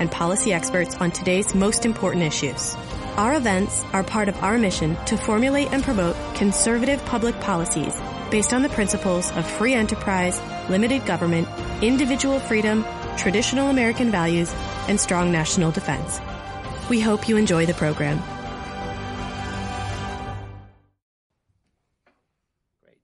and policy experts on today's most important issues. Our events are part of our mission to formulate and promote conservative public policies based on the principles of free enterprise, limited government, individual freedom, traditional American values, and strong national defense. We hope you enjoy the program. Great.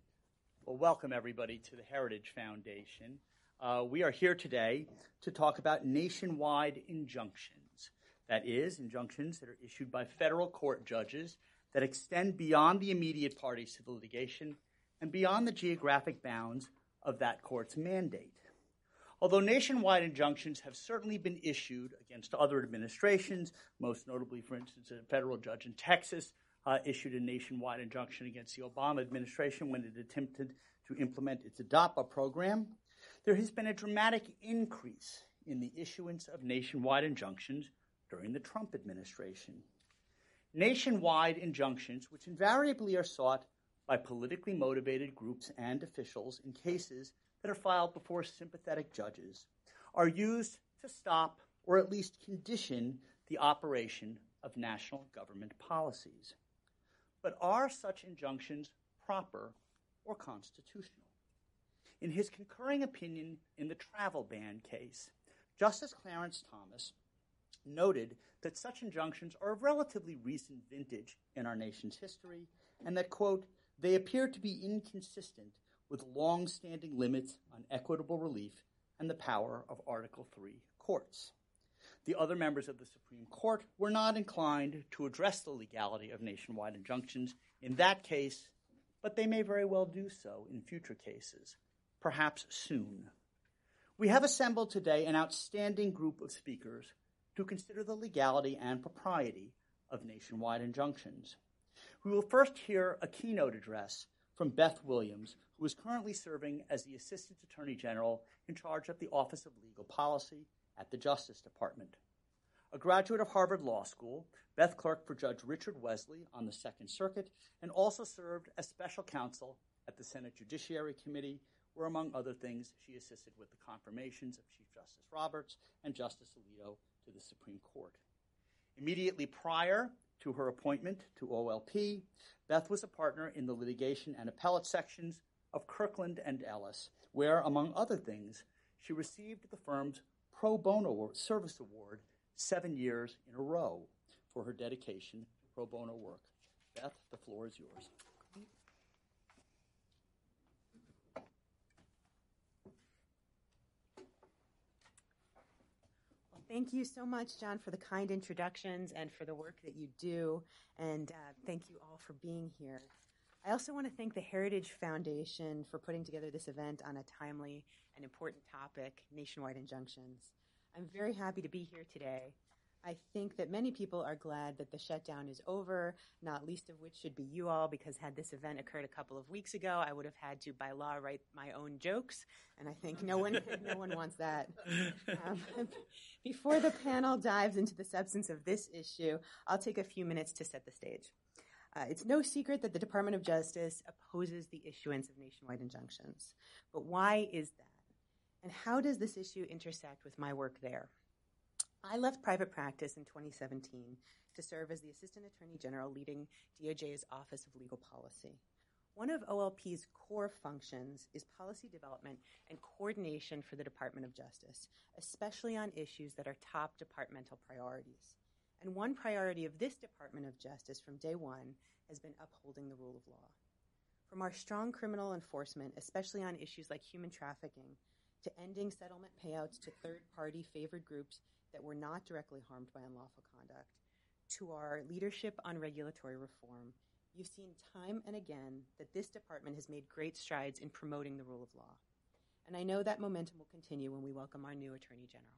Well, welcome everybody to the Heritage Foundation. Uh, we are here today to talk about nationwide injunctions. That is, injunctions that are issued by federal court judges that extend beyond the immediate parties to the litigation and beyond the geographic bounds of that court's mandate. Although nationwide injunctions have certainly been issued against other administrations, most notably, for instance, a federal judge in Texas uh, issued a nationwide injunction against the Obama administration when it attempted to implement its DAPA program there has been a dramatic increase in the issuance of nationwide injunctions during the Trump administration. Nationwide injunctions, which invariably are sought by politically motivated groups and officials in cases that are filed before sympathetic judges, are used to stop or at least condition the operation of national government policies. But are such injunctions proper or constitutional? In his concurring opinion in the travel ban case, Justice Clarence Thomas noted that such injunctions are of relatively recent vintage in our nation's history and that, quote, they appear to be inconsistent with long standing limits on equitable relief and the power of Article III courts. The other members of the Supreme Court were not inclined to address the legality of nationwide injunctions in that case, but they may very well do so in future cases perhaps soon. We have assembled today an outstanding group of speakers to consider the legality and propriety of nationwide injunctions. We will first hear a keynote address from Beth Williams, who is currently serving as the Assistant Attorney General in charge of the Office of Legal Policy at the Justice Department. A graduate of Harvard Law School, Beth clerked for Judge Richard Wesley on the Second Circuit and also served as special counsel at the Senate Judiciary Committee where, among other things, she assisted with the confirmations of Chief Justice Roberts and Justice Alito to the Supreme Court. Immediately prior to her appointment to OLP, Beth was a partner in the litigation and appellate sections of Kirkland and Ellis, where, among other things, she received the firm's Pro Bono Service Award seven years in a row for her dedication to pro bono work. Beth, the floor is yours. Thank you so much, John, for the kind introductions and for the work that you do. And uh, thank you all for being here. I also want to thank the Heritage Foundation for putting together this event on a timely and important topic nationwide injunctions. I'm very happy to be here today I think that many people are glad that the shutdown is over, not least of which should be you all, because had this event occurred a couple of weeks ago, I would have had to, by law, write my own jokes, and I think no one, no one wants that. Um, before the panel dives into the substance of this issue, I'll take a few minutes to set the stage. Uh, it's no secret that the Department of Justice opposes the issuance of nationwide injunctions. But why is that? And how does this issue intersect with my work there? I left private practice in 2017 to serve as the Assistant Attorney General leading DOJ's Office of Legal Policy. One of OLP's core functions is policy development and coordination for the Department of Justice, especially on issues that are top departmental priorities. And one priority of this Department of Justice from day one has been upholding the rule of law. From our strong criminal enforcement, especially on issues like human trafficking, to ending settlement payouts to third party favored groups that were not directly harmed by unlawful conduct, to our leadership on regulatory reform, you've seen time and again that this department has made great strides in promoting the rule of law. And I know that momentum will continue when we welcome our new Attorney General.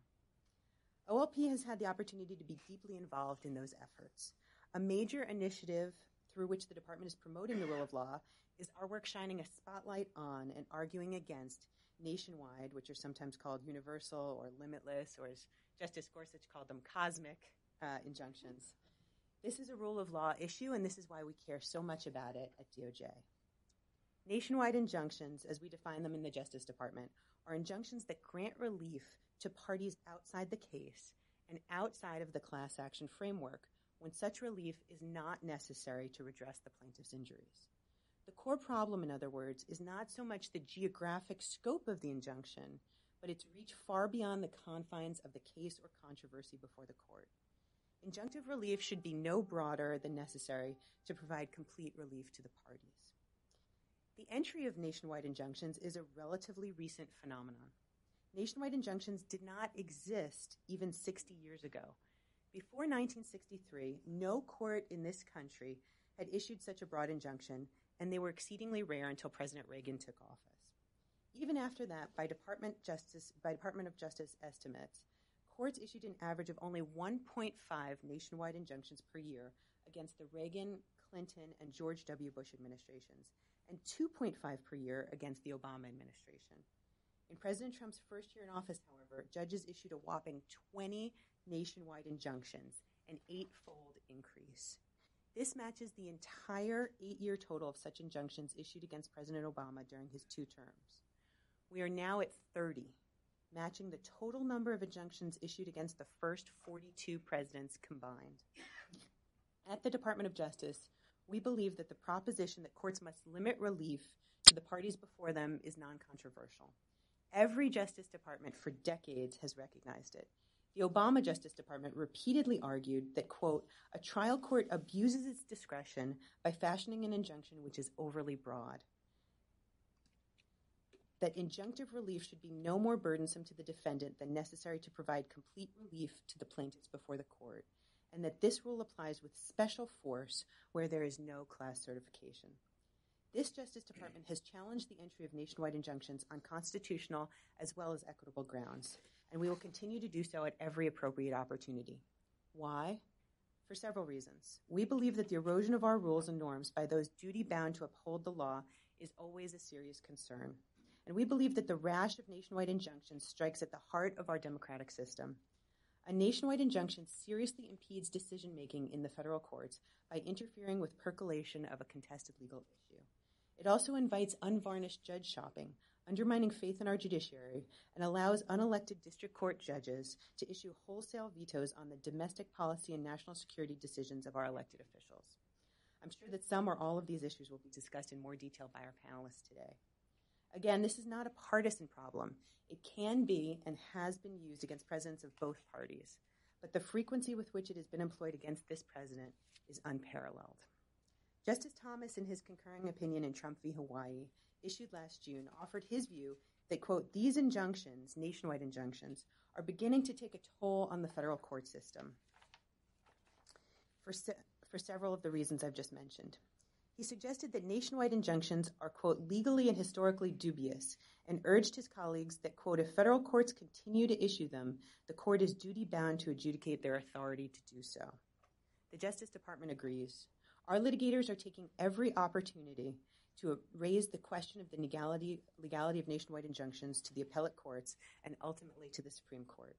OLP has had the opportunity to be deeply involved in those efforts. A major initiative through which the department is promoting the rule of law is our work shining a spotlight on and arguing against nationwide, which are sometimes called universal or limitless, or as Justice Gorsuch called them, cosmic uh, injunctions. This is a rule of law issue, and this is why we care so much about it at DOJ. Nationwide injunctions, as we define them in the Justice Department, are injunctions that grant relief to parties outside the case and outside of the class action framework when such relief is not necessary to redress the plaintiff's injuries. The core problem, in other words, is not so much the geographic scope of the injunction, but its reach far beyond the confines of the case or controversy before the court. Injunctive relief should be no broader than necessary to provide complete relief to the parties. The entry of nationwide injunctions is a relatively recent phenomenon. Nationwide injunctions did not exist even 60 years ago. Before 1963, no court in this country had issued such a broad injunction, and they were exceedingly rare until President Reagan took office. Even after that, by Department, Justice, by Department of Justice estimates, courts issued an average of only 1.5 nationwide injunctions per year against the Reagan, Clinton, and George W. Bush administrations, and 2.5 per year against the Obama administration. In President Trump's first year in office, however, judges issued a whopping 20 nationwide injunctions, an eightfold increase. This matches the entire eight year total of such injunctions issued against President Obama during his two terms. We are now at 30, matching the total number of injunctions issued against the first 42 presidents combined. At the Department of Justice, we believe that the proposition that courts must limit relief to the parties before them is non controversial. Every Justice Department for decades has recognized it. The Obama Justice Department repeatedly argued that, quote, a trial court abuses its discretion by fashioning an injunction which is overly broad. That injunctive relief should be no more burdensome to the defendant than necessary to provide complete relief to the plaintiffs before the court, and that this rule applies with special force where there is no class certification. This Justice Department has challenged the entry of nationwide injunctions on constitutional as well as equitable grounds, and we will continue to do so at every appropriate opportunity. Why? For several reasons. We believe that the erosion of our rules and norms by those duty bound to uphold the law is always a serious concern. And we believe that the rash of nationwide injunctions strikes at the heart of our democratic system. A nationwide injunction seriously impedes decision making in the federal courts by interfering with percolation of a contested legal issue. It also invites unvarnished judge shopping, undermining faith in our judiciary, and allows unelected district court judges to issue wholesale vetoes on the domestic policy and national security decisions of our elected officials. I'm sure that some or all of these issues will be discussed in more detail by our panelists today. Again, this is not a partisan problem. It can be and has been used against presidents of both parties, but the frequency with which it has been employed against this president is unparalleled. Justice Thomas, in his concurring opinion in Trump v. Hawaii, issued last June, offered his view that, quote, these injunctions, nationwide injunctions, are beginning to take a toll on the federal court system for, se- for several of the reasons I've just mentioned. He suggested that nationwide injunctions are, quote, legally and historically dubious, and urged his colleagues that, quote, if federal courts continue to issue them, the court is duty bound to adjudicate their authority to do so. The Justice Department agrees. Our litigators are taking every opportunity to raise the question of the legality, legality of nationwide injunctions to the appellate courts and ultimately to the Supreme Court.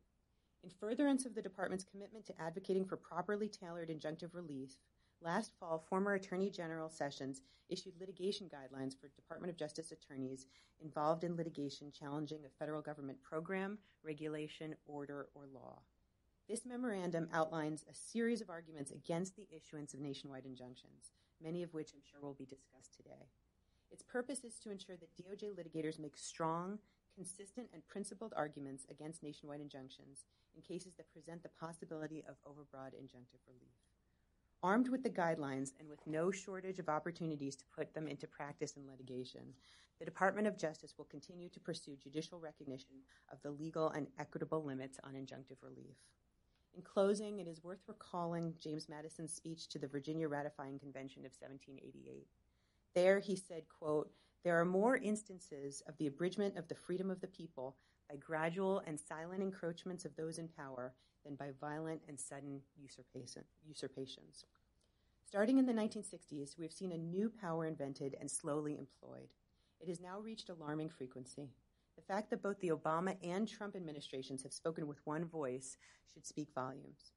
In furtherance of the Department's commitment to advocating for properly tailored injunctive relief, last fall, former Attorney General Sessions issued litigation guidelines for Department of Justice attorneys involved in litigation challenging a federal government program, regulation, order, or law. This memorandum outlines a series of arguments against the issuance of nationwide injunctions, many of which I'm sure will be discussed today. Its purpose is to ensure that DOJ litigators make strong, consistent, and principled arguments against nationwide injunctions in cases that present the possibility of overbroad injunctive relief. Armed with the guidelines and with no shortage of opportunities to put them into practice in litigation, the Department of Justice will continue to pursue judicial recognition of the legal and equitable limits on injunctive relief. In closing, it is worth recalling James Madison's speech to the Virginia Ratifying Convention of 1788. There he said, quote, There are more instances of the abridgment of the freedom of the people by gradual and silent encroachments of those in power than by violent and sudden usurpations. Starting in the 1960s, we have seen a new power invented and slowly employed. It has now reached alarming frequency. The fact that both the Obama and Trump administrations have spoken with one voice should speak volumes.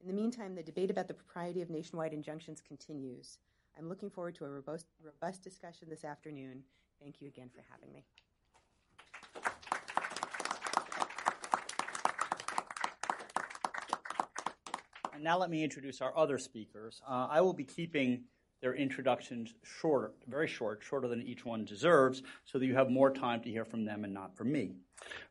In the meantime, the debate about the propriety of nationwide injunctions continues. I'm looking forward to a robust, robust discussion this afternoon. Thank you again for having me. And now let me introduce our other speakers. Uh, I will be keeping their introductions shorter, very short, shorter than each one deserves, so that you have more time to hear from them and not from me.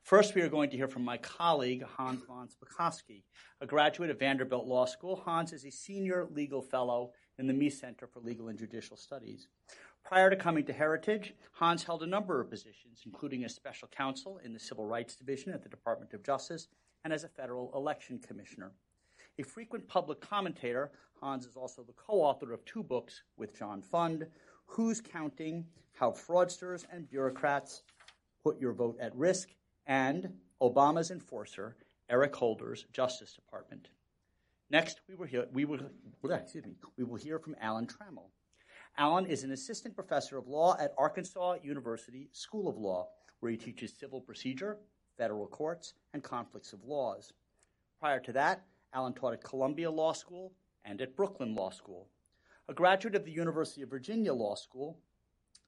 First, we are going to hear from my colleague, Hans von Spakovsky, a graduate of Vanderbilt Law School. Hans is a senior legal fellow in the Meese Center for Legal and Judicial Studies. Prior to coming to Heritage, Hans held a number of positions, including as special counsel in the Civil Rights Division at the Department of Justice and as a federal election commissioner. A frequent public commentator, Hans is also the co author of two books with John Fund Who's Counting? How Fraudsters and Bureaucrats Put Your Vote at Risk, and Obama's Enforcer, Eric Holder's Justice Department. Next, we will hear, we will, excuse me, we will hear from Alan Trammell. Alan is an assistant professor of law at Arkansas University School of Law, where he teaches civil procedure, federal courts, and conflicts of laws. Prior to that, Alan taught at Columbia Law School and at Brooklyn Law School. A graduate of the University of Virginia Law School,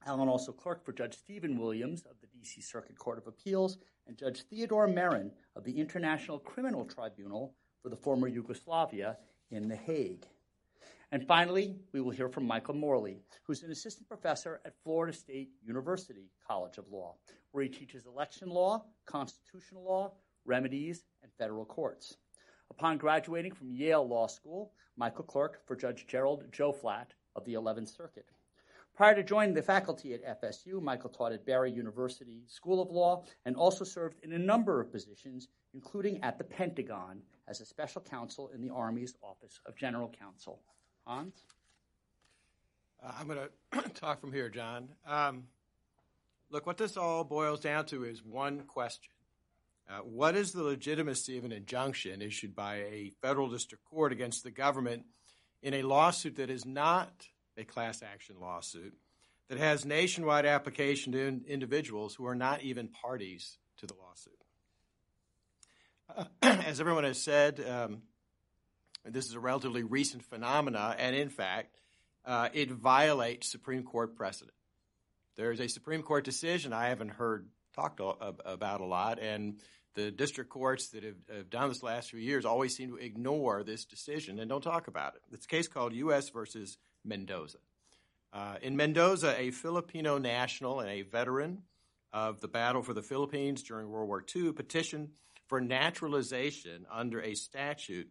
Alan also clerked for Judge Stephen Williams of the D.C. Circuit Court of Appeals and Judge Theodore Meron of the International Criminal Tribunal for the former Yugoslavia in The Hague. And finally, we will hear from Michael Morley, who's an assistant professor at Florida State University College of Law, where he teaches election law, constitutional law, remedies, and federal courts. Upon graduating from Yale Law School, Michael clerked for Judge Gerald Tjoflat of the 11th Circuit. Prior to joining the faculty at FSU, Michael taught at Barry University School of Law and also served in a number of positions, including at the Pentagon as a special counsel in the Army's Office of General Counsel. Hans? Uh, I'm going to talk from here, John. Um, look, what this all boils down to is one question what is the legitimacy of an injunction issued by a federal district court against the government in a lawsuit that is not a class action lawsuit, that has nationwide application to in- individuals who are not even parties to the lawsuit? Uh, as everyone has said, um, this is a relatively recent phenomena, and in fact, uh, it violates Supreme Court precedent. There is a Supreme Court decision I haven't heard talked about a lot, and the district courts that have, have, done this last few years always seem to ignore this decision and don't talk about it. It's a case called U.S. versus Mendoza. Uh, in Mendoza, a Filipino national and a veteran of the battle for the Philippines during World War II petitioned for naturalization under a statute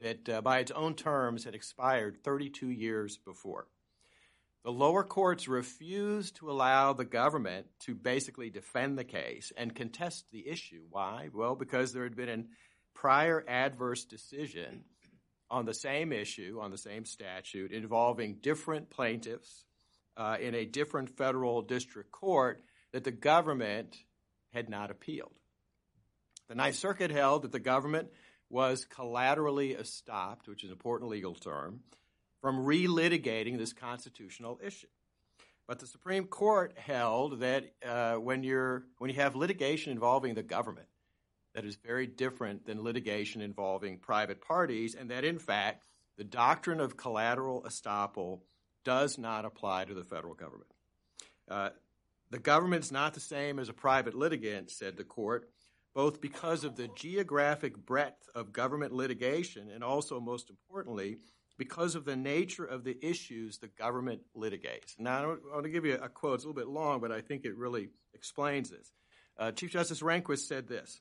that, uh, by its own terms, had expired 32 years before. The lower courts refused to allow the government to basically defend the case and contest the issue. Why? Well, because there had been a prior adverse decision on the same issue, on the same statute, involving different plaintiffs uh, in a different federal district court that the government had not appealed. The Ninth Circuit held that the government was collaterally estopped, which is an important legal term, from relitigating this constitutional issue. But the Supreme Court held that uh, when, you're, when you have litigation involving the government, that is very different than litigation involving private parties, and that in fact, the doctrine of collateral estoppel does not apply to the federal government. Uh, the government's not the same as a private litigant, said the court, both because of the geographic breadth of government litigation and also, most importantly, because of the nature of the issues the government litigates. Now, I want to give you a quote. It's a little bit long, but I think it really explains this. Uh, Chief Justice Rehnquist said this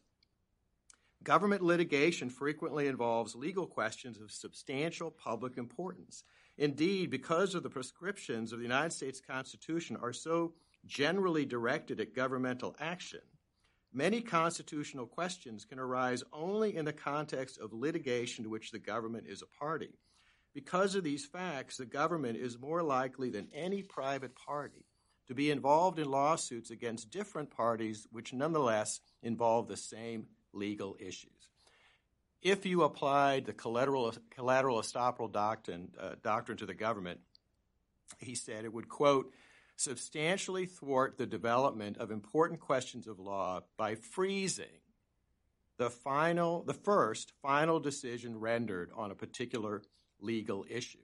Government litigation frequently involves legal questions of substantial public importance. Indeed, because of the prescriptions of the United States Constitution are so generally directed at governmental action, many constitutional questions can arise only in the context of litigation to which the government is a party. Because of these facts, the government is more likely than any private party to be involved in lawsuits against different parties which nonetheless involve the same legal issues. If you applied the collateral, collateral estoppel doctrine, uh, doctrine to the government, he said it would, quote, substantially thwart the development of important questions of law by freezing the final, the first final decision rendered on a particular legal issue.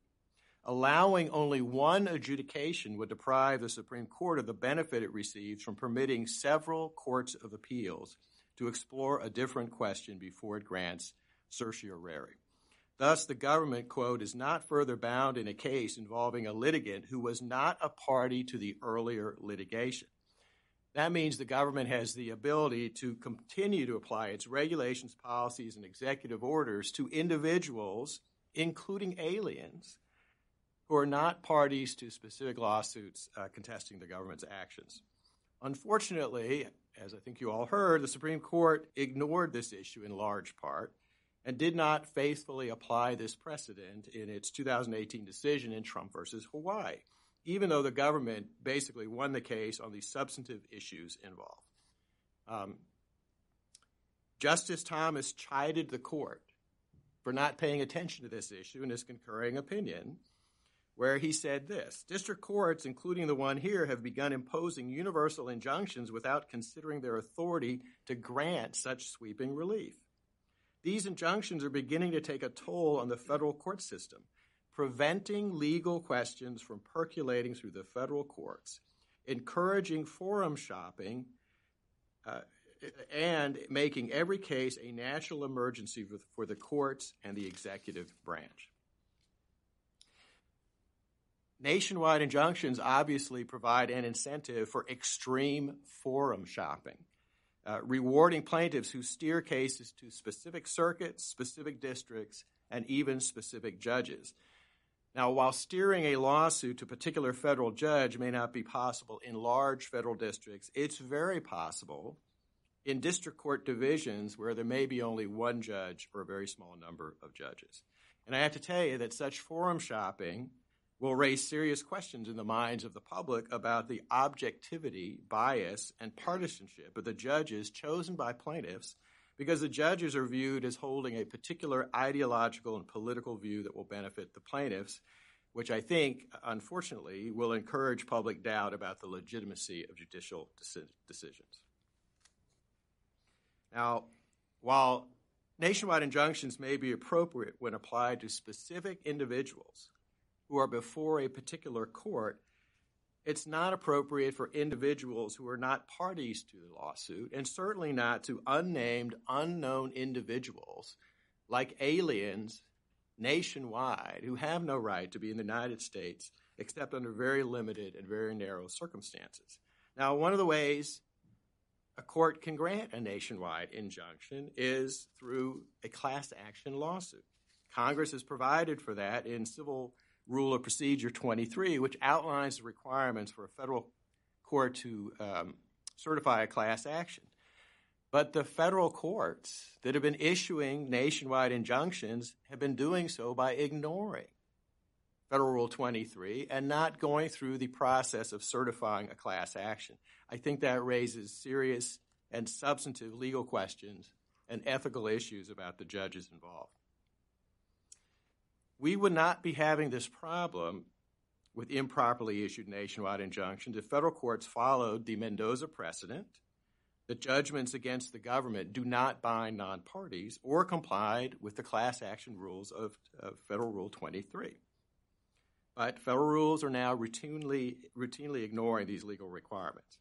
Allowing only one adjudication would deprive the Supreme Court of the benefit it receives from permitting several courts of appeals to explore a different question before it grants certiorari. Thus, the government, quote, is not further bound in a case involving a litigant who was not a party to the earlier litigation. That means the government has the ability to continue to apply its regulations, policies, and executive orders to individuals, including aliens, who are not parties to specific lawsuits uh, contesting the government's actions. Unfortunately, as I think you all heard, the Supreme Court ignored this issue in large part and did not faithfully apply this precedent in its 2018 decision in Trump versus Hawaii, even though the government basically won the case on the substantive issues involved. Um, Justice Thomas chided the court for not paying attention to this issue in his concurring opinion, where he said this District courts, including the one here, have begun imposing universal injunctions without considering their authority to grant such sweeping relief. These injunctions are beginning to take a toll on the federal court system, preventing legal questions from percolating through the federal courts, encouraging forum shopping, uh, and making every case a national emergency for, the courts and the executive branch. Nationwide injunctions obviously provide an incentive for extreme forum shopping uh, rewarding plaintiffs who steer cases to specific circuits, specific districts, and even specific judges. Now, while steering a lawsuit to a particular federal judge may not be possible in large federal districts, it's very possible in district court divisions where there may be only one judge or a very small number of judges. And I have to tell you that such forum shopping will raise serious questions in the minds of the public about the objectivity, bias, and partisanship of the judges chosen by plaintiffs because the judges are viewed as holding a particular ideological and political view that will benefit the plaintiffs, which I think, unfortunately, will encourage public doubt about the legitimacy of judicial decisions. Now, while nationwide injunctions may be appropriate when applied to specific individuals, who are before a particular court, it's not appropriate for individuals who are not parties to the lawsuit, and certainly not to unnamed, unknown individuals like aliens nationwide who have no right to be in the United States except under very limited and very narrow circumstances. Now, one of the ways a court can grant a nationwide injunction is through a class action lawsuit. Congress has provided for that in civil Rule of Procedure 23, which outlines the requirements for a federal court to um, certify a class action. But the federal courts that have been issuing nationwide injunctions have been doing so by ignoring Federal Rule 23 and not going through the process of certifying a class action. I think that raises serious and substantive legal questions and ethical issues about the judges involved we would not be having this problem with improperly issued nationwide injunctions if federal courts followed the Mendoza precedent that judgments against the government do not bind non parties or complied with the class action rules of, of, Federal Rule 23. But federal rules are now routinely, routinely ignoring these legal requirements.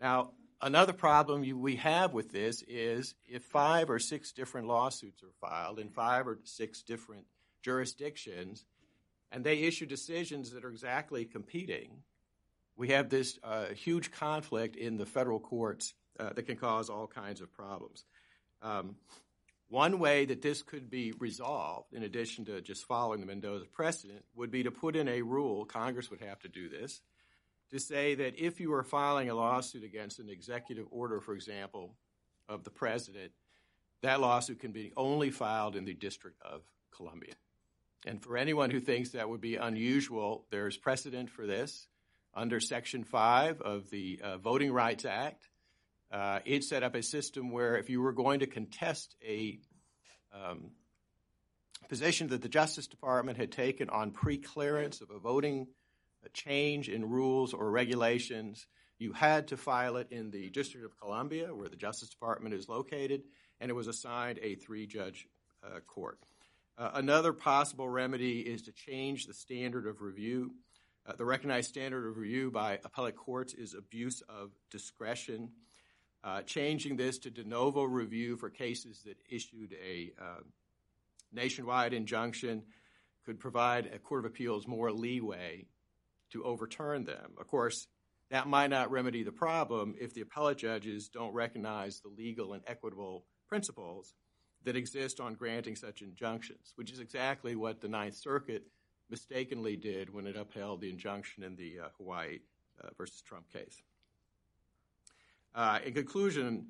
Now, another problem you, we have with this is if five or six different lawsuits are filed in five or six different jurisdictions and they issue decisions that are exactly competing, we have this uh, huge conflict in the federal courts uh, that can cause all kinds of problems. Um, one way that this could be resolved, in addition to just following the Mendoza precedent, would be to put in a rule, Congress would have to do this, to say that if you are filing a lawsuit against an executive order, for example, of the president, that lawsuit can be only filed in the District of Columbia. And for anyone who thinks that would be unusual, there's precedent for this. under Section 5 of the uh, Voting Rights Act. Uh, it set up a system where if you were going to contest a um, position that the Justice Department had taken on pre-clearance of a voting a change in rules or regulations, you had to file it in the District of Columbia, where the Justice Department is located, and it was assigned a three-judge uh, court. Uh, another possible remedy is to change the standard of review. Uh, the recognized standard of review by appellate courts is abuse of discretion. Uh, changing this to de novo review for cases that issued a uh, nationwide injunction could provide a court of appeals more leeway to overturn them. Of course, that might not remedy the problem if the appellate judges don't recognize the legal and equitable principles that exist on granting such injunctions, which is exactly what the Ninth Circuit mistakenly did when it upheld the injunction in the uh, Hawaii uh, versus Trump case. Uh, in conclusion,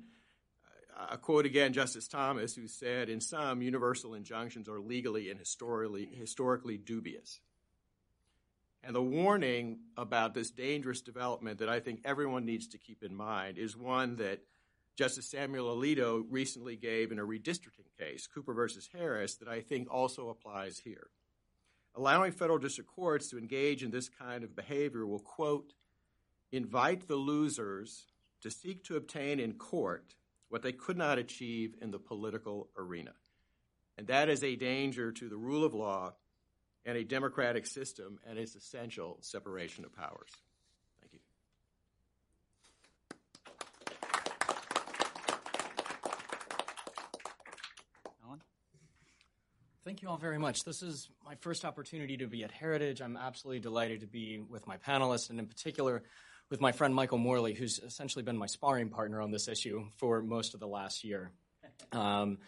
I quote again Justice Thomas, who said, In some, universal injunctions are legally and historically, historically dubious. And the warning about this dangerous development that I think everyone needs to keep in mind is one that Justice Samuel Alito recently gave in a redistricting case, Cooper versus Harris, that I think also applies here. Allowing federal district courts to engage in this kind of behavior will, quote, invite the losers to seek to obtain in court what they could not achieve in the political arena. And that is a danger to the rule of law and a democratic system and its essential separation of powers. Thank you Alan? Thank you all very much. This is my first opportunity to be at Heritage. I'm absolutely delighted to be with my panelists, and in particular with my friend Michael Morley, who's essentially been my sparring partner on this issue for most of the last year. Um,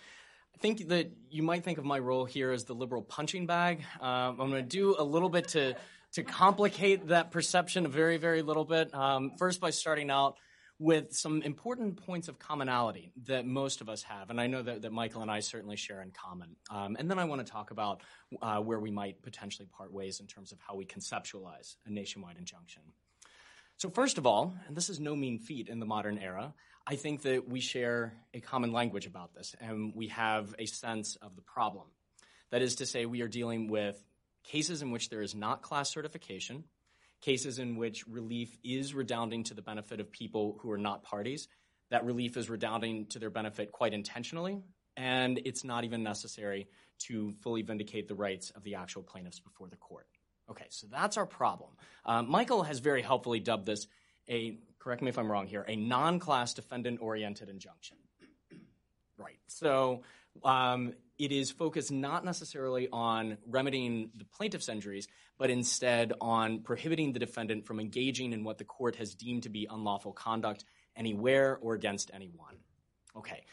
I think that you might think of my role here as the liberal punching bag. Um, I'm going to do a little bit to to complicate that perception a very, very little bit. Um, first, by starting out with some important points of commonality that most of us have. And I know that, that Michael and I certainly share in common. Um, and then I want to talk about uh, where we might potentially part ways in terms of how we conceptualize a nationwide injunction. So, first of all, and this is no mean feat in the modern era, I think that we share a common language about this and we have a sense of the problem. That is to say, we are dealing with cases in which there is not class certification, cases in which relief is redounding to the benefit of people who are not parties. That relief is redounding to their benefit quite intentionally, and it's not even necessary to fully vindicate the rights of the actual plaintiffs before the court. Okay, so that's our problem. Um, Michael has very helpfully dubbed this a, correct me if I'm wrong here, a non class defendant oriented injunction. right. So um, it is focused not necessarily on remedying the plaintiff's injuries, but instead on prohibiting the defendant from engaging in what the court has deemed to be unlawful conduct anywhere or against anyone. Okay,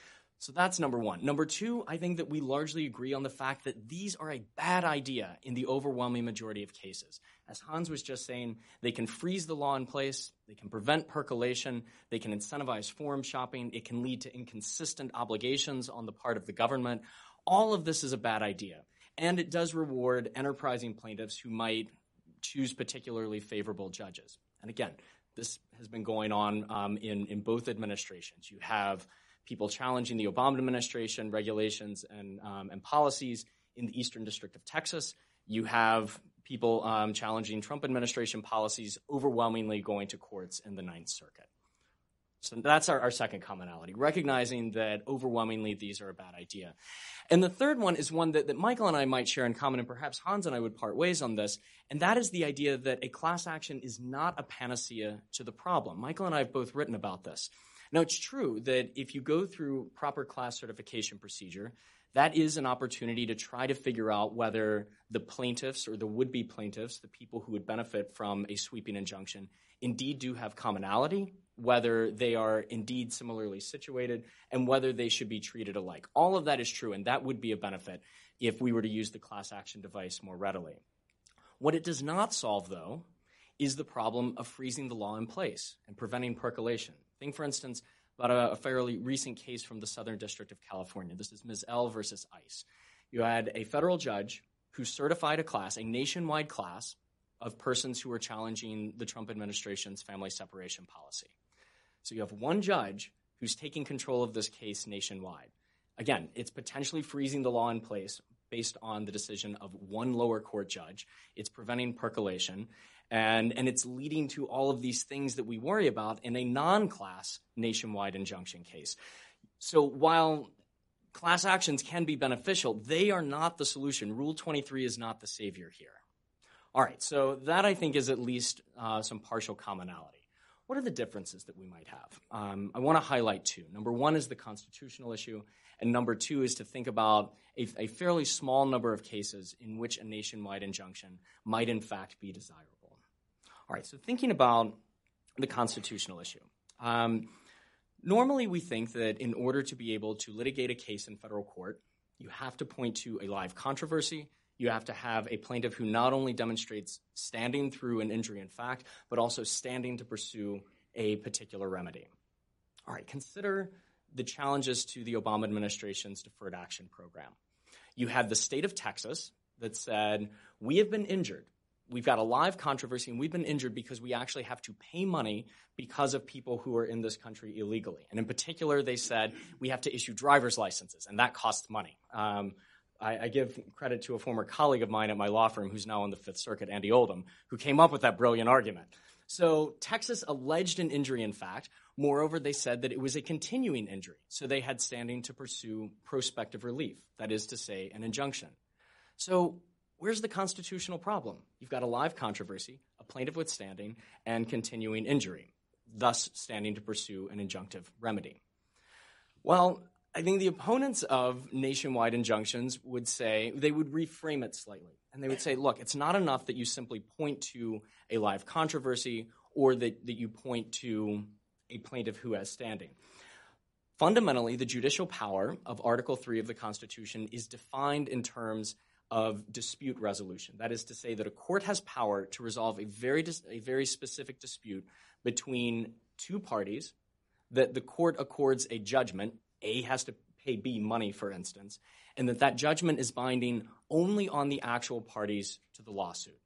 so that's number one. Number two, I think that we largely agree on the fact that these are a bad idea in the overwhelming majority of cases. As Hans was just saying, they can freeze the law in place, they can prevent percolation, they can incentivize forum shopping, it can lead to inconsistent obligations on the part of the government. All of this is a bad idea. And it does reward enterprising plaintiffs who might choose particularly favorable judges. And again, this has been going on um, in, in both administrations. You have people challenging the Obama administration regulations and, um, and policies in the Eastern District of Texas. You have people um, challenging Trump administration policies overwhelmingly going to courts in the Ninth Circuit. So that's our, our, second commonality, recognizing that overwhelmingly these are a bad idea. And the third one is one that, that Michael and I might share in common, and perhaps Hans and I would part ways on this, and that is the idea that a class action is not a panacea to the problem. Michael and I have both written about this. Now, it's true that if you go through proper class certification procedure, that is an opportunity to try to figure out whether the plaintiffs or the would be plaintiffs, the people who would benefit from a sweeping injunction, indeed do have commonality, whether they are indeed similarly situated, and whether they should be treated alike. All of that is true, and that would be a benefit if we were to use the class action device more readily. What it does not solve, though, is the problem of freezing the law in place and preventing percolation. Think, for instance, about a, a, fairly recent case from the Southern District of California. This is Ms. L versus ICE. You had a federal judge who certified a class, a nationwide class of persons who were challenging the Trump administration's family separation policy. So you have one judge who's taking control of this case nationwide. Again, it's potentially freezing the law in place based on the decision of one lower court judge. It's preventing percolation, and, and it's leading to all of these things that we worry about in a non class nationwide injunction case. So while class actions can be beneficial, they are not the solution. Rule 23 is not the savior here. All right, so that I think is at least uh, some partial commonality. What are the differences that we might have? Um, I want to highlight two. Number one is the constitutional issue, and number two is to think about a, a fairly small number of cases in which a nationwide injunction might in fact be desirable. All right, so thinking about the constitutional issue. Um, normally, we think that in order to be able to litigate a case in federal court, you have to point to a live controversy. You have to have a plaintiff who not only demonstrates standing through an injury in fact, but also standing to pursue a particular remedy. All right, consider the challenges to the Obama administration's deferred action program. You had the state of Texas that said, We have been injured we've got a live controversy and we've been injured because we actually have to pay money because of people who are in this country illegally. And in particular, they said we have to issue driver's licenses, and that costs money. Um, I, I, give credit to a former colleague of mine at my law firm who's now on the Fifth Circuit, Andy Oldham, who came up with that brilliant argument. So Texas alleged an injury in fact. Moreover, they said that it was a continuing injury, so they had standing to pursue prospective relief, that is to say, an injunction. So Where's the constitutional problem? You've got a live controversy, a plaintiff withstanding, and continuing injury, thus standing to pursue an injunctive remedy. Well, I think the opponents of nationwide injunctions would say, they would reframe it slightly. And they would say, look, it's not enough that you simply point to a live controversy or that, that you point to a plaintiff who has standing. Fundamentally, the judicial power of Article 3 of the Constitution is defined in terms of dispute resolution. That is to say that a court has power to resolve a very, dis- a very specific dispute between two parties that the court accords a judgment. A has to pay B money, for instance, and that that judgment is binding only on the actual parties to the lawsuit.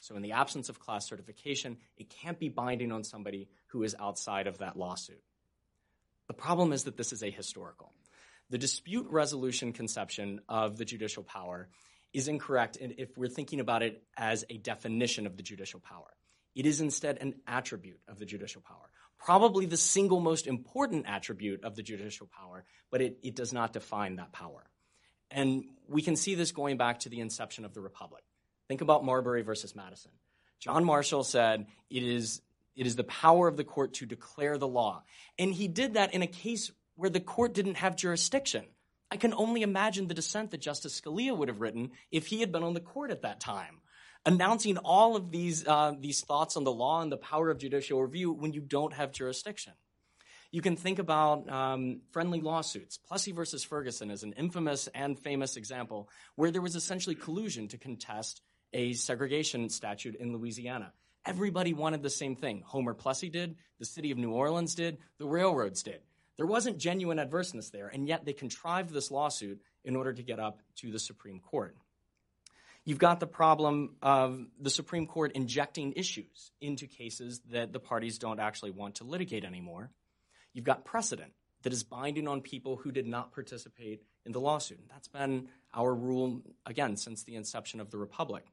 So, in the absence of class certification, it can't be binding on somebody who is outside of that lawsuit. The problem is that this is ahistorical. The dispute resolution conception of the judicial power is incorrect if we're thinking about it as a definition of the judicial power. It is instead an attribute of the judicial power, probably the single most important attribute of the judicial power, but it, it does not define that power. And we can see this going back to the inception of the Republic. Think about Marbury versus Madison. John Marshall said it is, it is the power of the court to declare the law. And he did that in a case where the court didn't have jurisdiction. I can only imagine the dissent that Justice Scalia would have written if he had been on the court at that time, announcing all of these, uh, these thoughts on the law and the power of judicial review when you don't have jurisdiction. You can think about um, friendly lawsuits. Plessy versus Ferguson is an infamous and famous example where there was essentially collusion to contest a segregation statute in Louisiana. Everybody wanted the same thing. Homer Plessy did, the city of New Orleans did, the railroads did. There wasn't genuine adverseness there, and yet they contrived this lawsuit in order to get up to the Supreme Court. You've got the problem of the Supreme Court injecting issues into cases that the parties don't actually want to litigate anymore. You've got precedent that is binding on people who did not participate in the lawsuit. That's been our rule, again, since the inception of the Republic.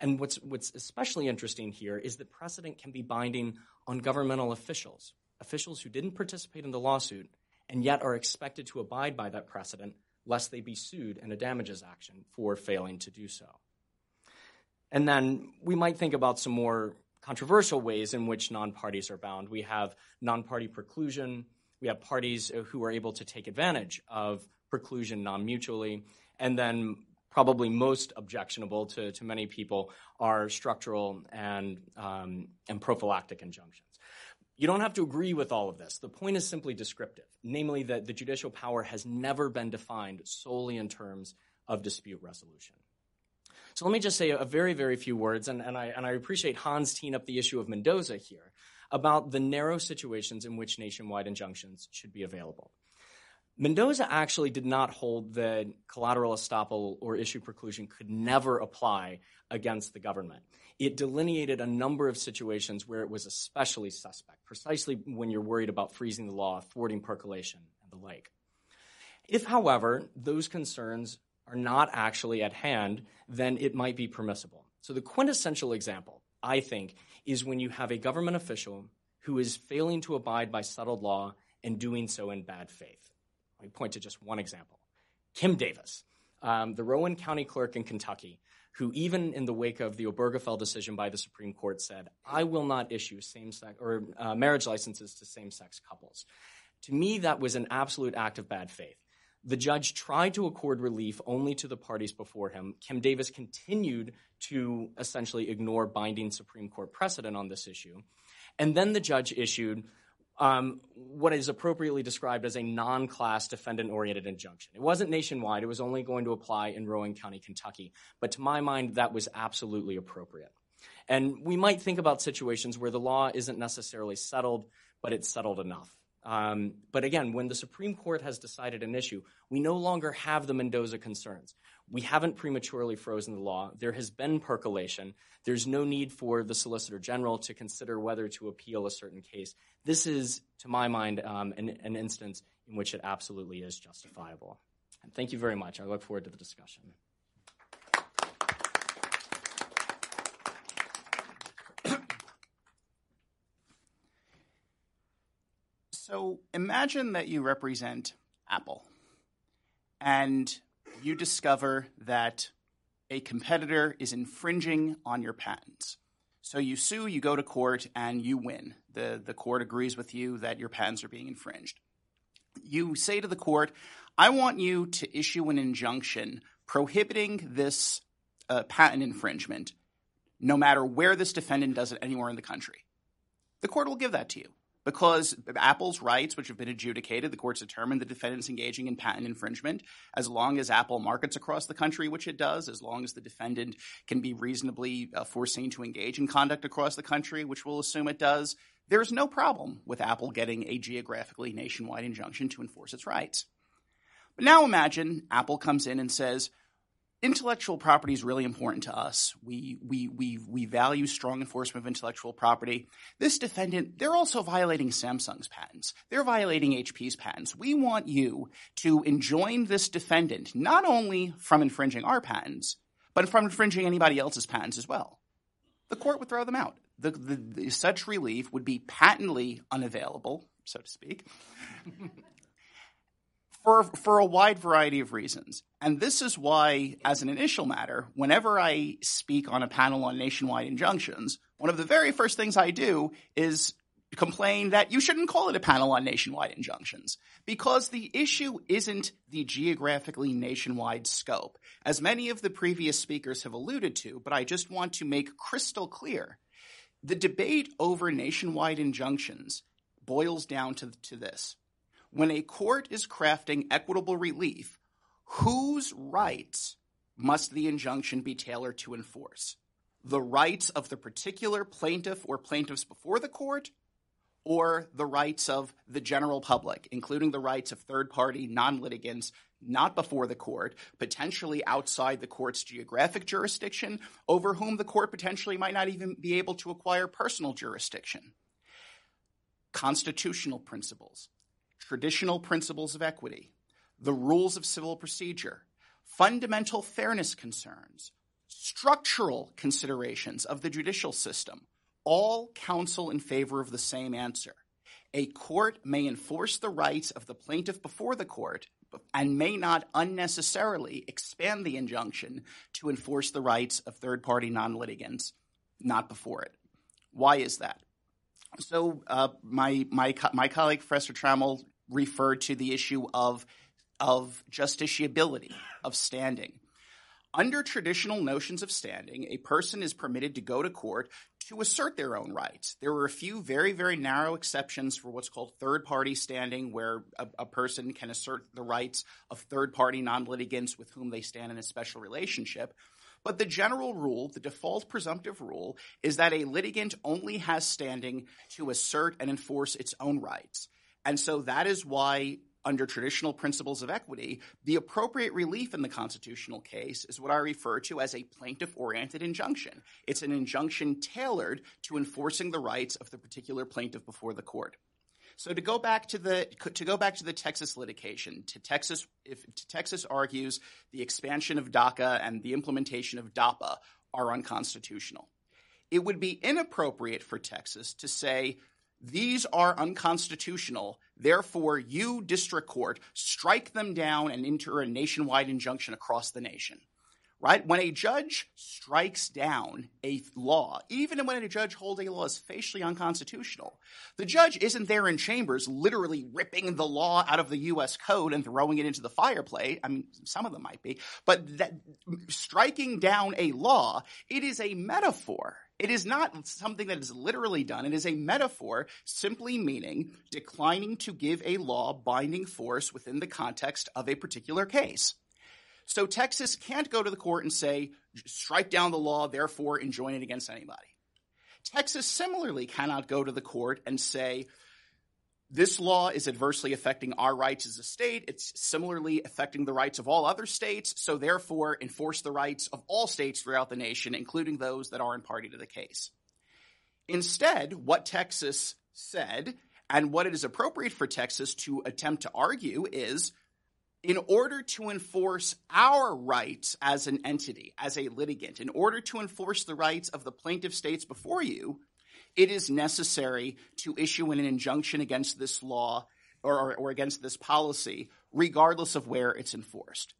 And what's, what's especially interesting here is that precedent can be binding on governmental officials officials who didn't participate in the lawsuit and yet are expected to abide by that precedent lest they be sued in a damages action for failing to do so. And then we might think about some more controversial ways in which non parties are bound. We have non party preclusion, we have parties who are able to take advantage of preclusion non mutually, and then probably most objectionable to, to many people are structural and, um, and prophylactic injunctions. You don't have to agree with all of this. The point is simply descriptive, namely that the judicial power has never been defined solely in terms of dispute resolution. So let me just say a very, very few words, and, and, I, and I appreciate Hans teeing up the issue of Mendoza here about the narrow situations in which nationwide injunctions should be available. Mendoza actually did not hold that collateral estoppel or issue preclusion could never apply against the government. It delineated a number of situations where it was especially suspect, precisely when you're worried about freezing the law, thwarting percolation, and the like. If, however, those concerns are not actually at hand, then it might be permissible. So the quintessential example, I think, is when you have a government official who is failing to abide by settled law and doing so in bad faith. Let me point to just one example. Kim Davis, um, the Rowan County clerk in Kentucky, who even in the wake of the Obergefell decision by the Supreme Court said, I will not issue same-sex or uh, marriage licenses to same-sex couples. To me, that was an absolute act of bad faith. The judge tried to accord relief only to the parties before him. Kim Davis continued to essentially ignore binding Supreme Court precedent on this issue. And then the judge issued um, what is appropriately described as a non class defendant oriented injunction. It wasn't nationwide, it was only going to apply in Rowan County, Kentucky. But to my mind, that was absolutely appropriate. And we might think about situations where the law isn't necessarily settled, but it's settled enough. Um, but again, when the Supreme Court has decided an issue, we no longer have the Mendoza concerns. We haven't prematurely frozen the law. There has been percolation. There's no need for the Solicitor General to consider whether to appeal a certain case. This is, to my mind, um, an, an instance in which it absolutely is justifiable. And thank you very much. I look forward to the discussion. So imagine that you represent Apple and you discover that a competitor is infringing on your patents. So you sue, you go to court, and you win. The, the court agrees with you that your patents are being infringed. You say to the court, I want you to issue an injunction prohibiting this uh, patent infringement no matter where this defendant does it anywhere in the country. The court will give that to you because Apple's rights, which have been adjudicated, the courts determined the defendant's engaging in patent infringement. As long as Apple markets across the country, which it does, as long as the defendant can be reasonably uh, foreseen to engage in conduct across the country, which we'll assume it does, there's no problem with Apple getting a geographically nationwide injunction to enforce its rights. But now imagine Apple comes in and says, intellectual property is really important to us. We, we, we, we value strong enforcement of intellectual property. This defendant, they're also violating Samsung's patents. They're violating HP's patents. We want you to enjoin this defendant not only from infringing our patents, but from infringing anybody else's patents as well. The court would throw them out. The, the, the, such relief would be patently unavailable, so to speak. For, for a wide variety of reasons. And this is why, as an initial matter, whenever I speak on a panel on nationwide injunctions, one of the very first things I do is complain that you shouldn't call it a panel on nationwide injunctions because the issue isn't the geographically nationwide scope, as many of the previous speakers have alluded to, but I just want to make crystal clear. The debate over nationwide injunctions boils down to, to this when a court is crafting equitable relief, whose rights must the injunction be tailored to enforce? The rights of the particular plaintiff or plaintiffs before the court, or the rights of the general public, including the rights of third party non litigants not before the court, potentially outside the court's geographic jurisdiction, over whom the court potentially might not even be able to acquire personal jurisdiction. Constitutional principles, traditional principles of equity, the rules of civil procedure, fundamental fairness concerns, structural considerations of the judicial system, all counsel in favor of the same answer. A court may enforce the rights of the plaintiff before the court and may not unnecessarily expand the injunction to enforce the rights of third party non litigants not before it. Why is that? So, uh, my, my, my colleague, Professor Trammell, referred to the issue of, of justiciability, of standing. Under traditional notions of standing, a person is permitted to go to court to assert their own rights. There are a few very, very narrow exceptions for what's called third party standing, where a, a person can assert the rights of third party non litigants with whom they stand in a special relationship. But the general rule, the default presumptive rule, is that a litigant only has standing to assert and enforce its own rights. And so that is why under traditional principles of equity, the appropriate relief in the constitutional case is what I refer to as a plaintiff oriented injunction. It's an injunction tailored to enforcing the rights of the particular plaintiff before the court. So to go back to the to go back to the Texas litigation, to Texas if to Texas argues the expansion of DACA and the implementation of DAPA are unconstitutional. It would be inappropriate for Texas to say these are unconstitutional. Therefore, you, district court, strike them down and enter a nationwide injunction across the nation. Right? When a judge strikes down a law, even when a judge holds a law is facially unconstitutional, the judge isn't there in chambers literally ripping the law out of the U.S. code and throwing it into the fireplace. I mean, some of them might be, but that, striking down a law, it is a metaphor it is not something that is literally done. It is a metaphor simply meaning declining to give a law binding force within the context of a particular case. So Texas can't go to the court and say, strike down the law, therefore enjoin it against anybody. Texas similarly cannot go to the court and say, this law is adversely affecting our rights as a state. It's similarly affecting the rights of all other states. So therefore, enforce the rights of all states throughout the nation, including those that aren't party to the case. Instead, what Texas said and what it is appropriate for Texas to attempt to argue is in order to enforce our rights as an entity, as a litigant, in order to enforce the rights of the plaintiff states before you, it is necessary to issue an injunction against this law or, or against this policy, regardless of where it's enforced.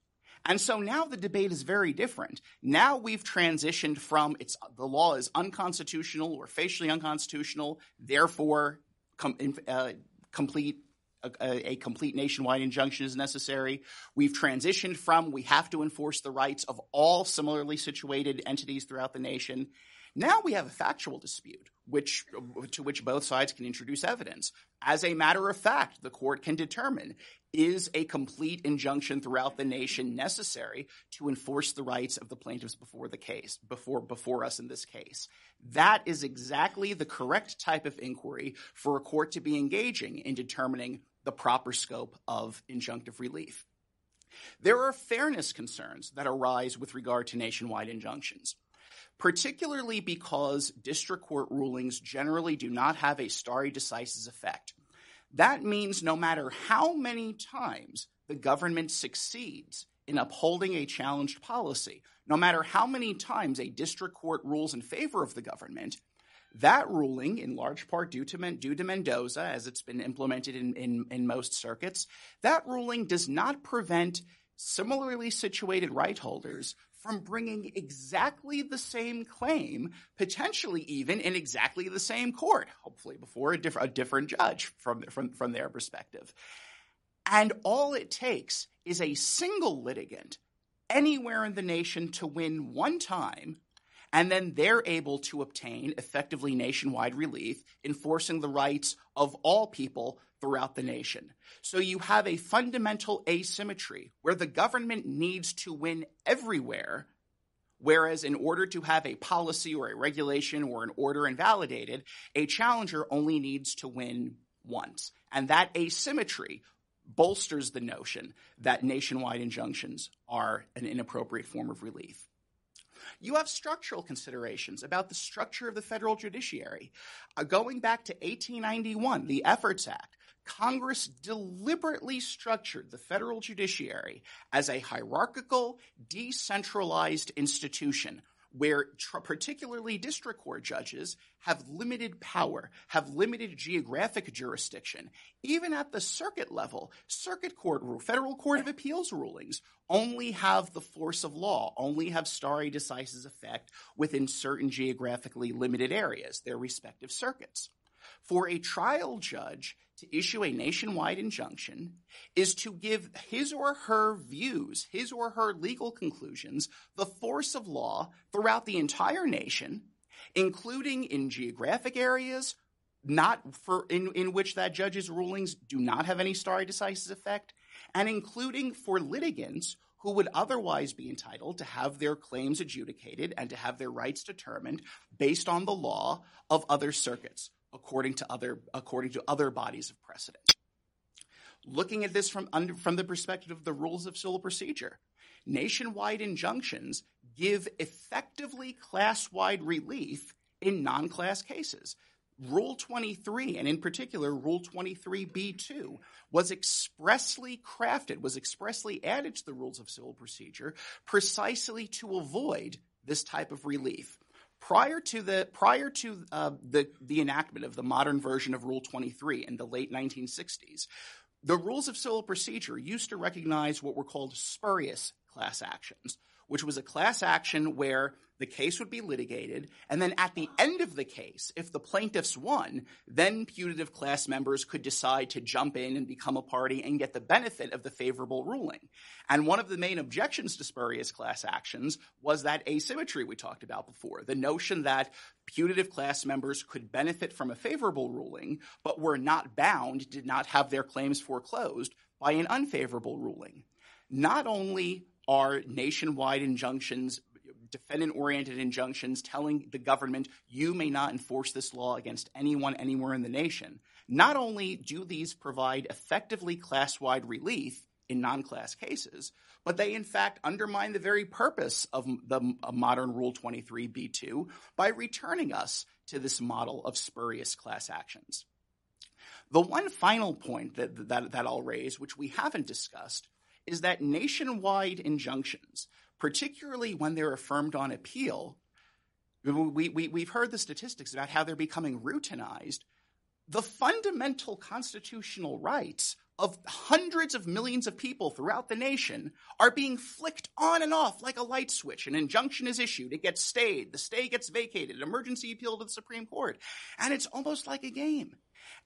And so now the debate is very different. Now we've transitioned from it's the law is unconstitutional or facially unconstitutional, therefore com, uh, complete a, a, complete nationwide injunction is necessary. We've transitioned from we have to enforce the rights of all similarly situated entities throughout the nation. Now we have a factual dispute which, to which both sides can introduce evidence. As a matter of fact, the court can determine is a complete injunction throughout the nation necessary to enforce the rights of the plaintiffs before the case, before, before us in this case. That is exactly the correct type of inquiry for a court to be engaging in determining the proper scope of injunctive relief. There are fairness concerns that arise with regard to nationwide injunctions particularly because district court rulings generally do not have a stare decisis effect. That means no matter how many times the government succeeds in upholding a challenged policy, no matter how many times a district court rules in favor of the government, that ruling, in large part due to, due to Mendoza, as it's been implemented in, in, in most circuits, that ruling does not prevent similarly situated right holders from bringing exactly the same claim, potentially even in exactly the same court, hopefully before a, diff- a different judge from, from, from their perspective. And all it takes is a single litigant anywhere in the nation to win one time and then they're able to obtain effectively nationwide relief, enforcing the rights of all people throughout the nation. So you have a fundamental asymmetry where the government needs to win everywhere, whereas in order to have a policy or a regulation or an order invalidated, a challenger only needs to win once. And that asymmetry bolsters the notion that nationwide injunctions are an inappropriate form of relief. You have structural considerations about the structure of the federal judiciary. Uh, going back to 1891, the Evarts Act, Congress deliberately structured the federal judiciary as a hierarchical, decentralized institution where tr- particularly district court judges have limited power, have limited geographic jurisdiction. Even at the circuit level, circuit court, federal court of appeals rulings only have the force of law, only have stare decisis effect within certain geographically limited areas, their respective circuits. For a trial judge to issue a nationwide injunction is to give his or her views, his or her legal conclusions, the force of law throughout the entire nation, including in geographic areas not for in, in which that judge's rulings do not have any stare decisis effect, and including for litigants who would otherwise be entitled to have their claims adjudicated and to have their rights determined based on the law of other circuits according to other, according to other bodies of precedent. looking at this from, under, from the perspective of the rules of civil procedure. Nationwide injunctions give effectively class-wide relief in non-class cases. Rule 23, and in particular Rule 23b2, was expressly crafted, was expressly added to the rules of civil procedure precisely to avoid this type of relief. Prior to the prior to uh, the the enactment of the modern version of Rule 23 in the late 1960s, the rules of civil procedure used to recognize what were called spurious class actions, which was a class action where the case would be litigated, and then at the end of the case, if the plaintiffs won, then putative class members could decide to jump in and become a party and get the benefit of the favorable ruling. And one of the main objections to spurious class actions was that asymmetry we talked about before, the notion that putative class members could benefit from a favorable ruling, but were not bound, did not have their claims foreclosed by an unfavorable ruling. Not only are nationwide injunctions defendant oriented injunctions telling the government you may not enforce this law against anyone anywhere in the nation. Not only do these provide effectively class wide relief in non class cases, but they in fact undermine the very purpose of the modern Rule 23b2 by returning us to this model of spurious class actions. The one final point that I'll raise, which we haven't discussed, is that nationwide injunctions, particularly when they're affirmed on appeal, we, we, we've heard the statistics about how they're becoming routinized. The fundamental constitutional rights of hundreds of millions of people throughout the nation are being flicked on and off like a light switch. An injunction is issued, it gets stayed, the stay gets vacated, an emergency appeal to the Supreme Court, and it's almost like a game.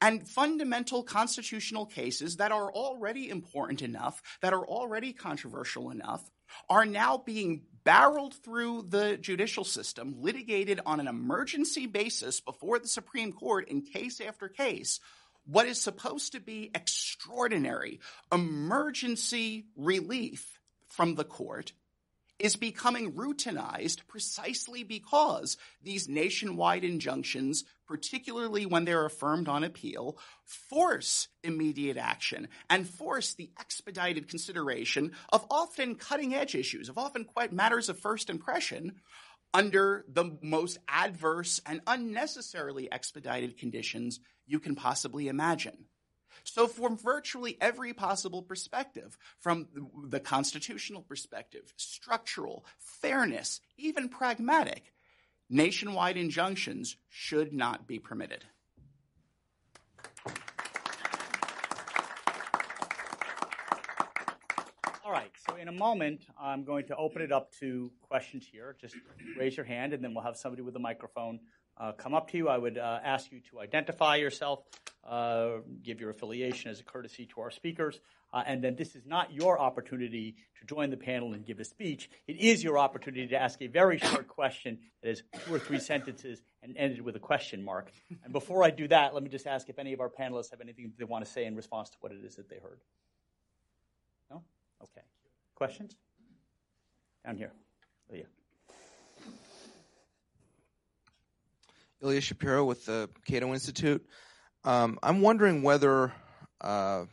And fundamental constitutional cases that are already important enough, that are already controversial enough, are now being barreled through the judicial system, litigated on an emergency basis before the Supreme Court in case after case. What is supposed to be extraordinary emergency relief from the court is becoming routinized precisely because these nationwide injunctions, particularly when they're affirmed on appeal, force immediate action and force the expedited consideration of often cutting edge issues, of often quite matters of first impression under the most adverse and unnecessarily expedited conditions you can possibly imagine. So, from virtually every possible perspective, from the constitutional perspective, structural, fairness, even pragmatic, nationwide injunctions should not be permitted. All right, so in a moment, I'm going to open it up to questions here. Just raise your hand, and then we'll have somebody with a microphone come up to you. I would uh, ask you to identify yourself, uh, give your affiliation as a courtesy to our speakers, uh, and then this is not your opportunity to join the panel and give a speech. It is your opportunity to ask a very short question that is two or three sentences and ended with a question mark. And before I do that, let me just ask if any of our panelists have anything they want to say in response to what it is that they heard. No? Okay. Questions? Down here. Ilya. Ilya Shapiro with the Cato Institute. Um, I'm wondering whether uh,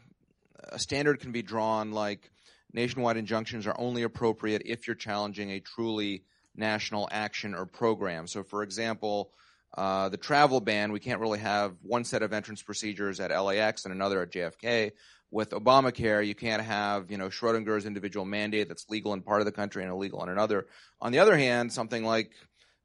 a standard can be drawn like nationwide injunctions are only appropriate if you're challenging a truly national action or program. So, for example, uh, the travel ban, we can't really have one set of entrance procedures at LAX and another at JFK. With Obamacare, you can't have, you know, Schrodinger's individual mandate that's legal in part of the country and illegal in another. On the other hand, something like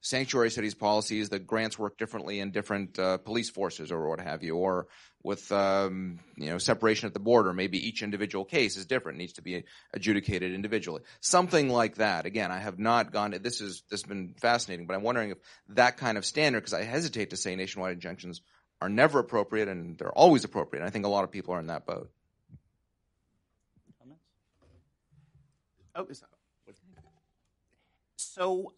sanctuary cities policies that grants work differently in different uh, police forces or what have you, or with um, you know separation at the border, maybe each individual case is different, needs to be adjudicated individually. Something like that. Again, I have not gone. This is this has been fascinating, but I'm wondering if that kind of standard, because I hesitate to say nationwide injunctions are never appropriate and they're always appropriate. I think a lot of people are in that boat. Oh, so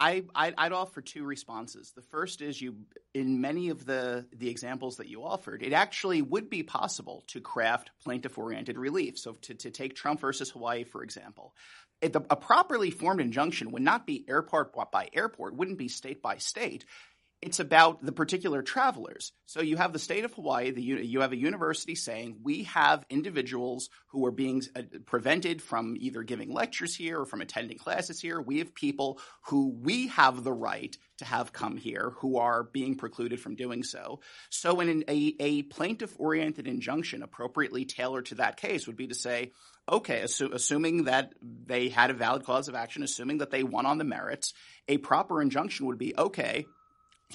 I, would offer two responses. The first is you, in many of the, the examples that you offered, it actually would be possible to craft plaintiff-oriented relief. So to, to take Trump versus Hawaii, for example, a properly formed injunction would not be airport by airport, wouldn't be state by state. It's about the particular travelers. So you have the state of Hawaii, the, you have a university saying we have individuals who are being uh, prevented from either giving lectures here or from attending classes here. We have people who we have the right to have come here who are being precluded from doing so. So in a, a plaintiff-oriented injunction appropriately tailored to that case would be to say, okay, assu- assuming that they had a valid cause of action, assuming that they won on the merits, a proper injunction would be, okay,